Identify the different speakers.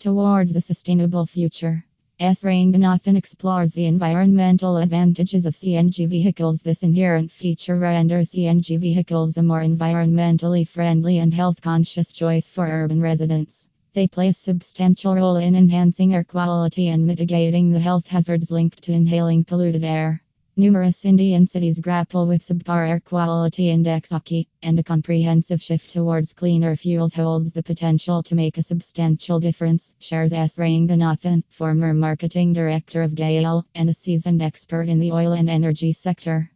Speaker 1: towards a sustainable future. S. Ranganathan explores the environmental advantages of CNG vehicles. This inherent feature renders CNG vehicles a more environmentally friendly and health conscious choice for urban residents. They play a substantial role in enhancing air quality and mitigating the health hazards linked to inhaling polluted air. Numerous Indian cities grapple with subpar air quality index (AQI), and a comprehensive shift towards cleaner fuels holds the potential to make a substantial difference, shares S. Ranganathan, former marketing director of GAIL and a seasoned expert in the oil and energy sector.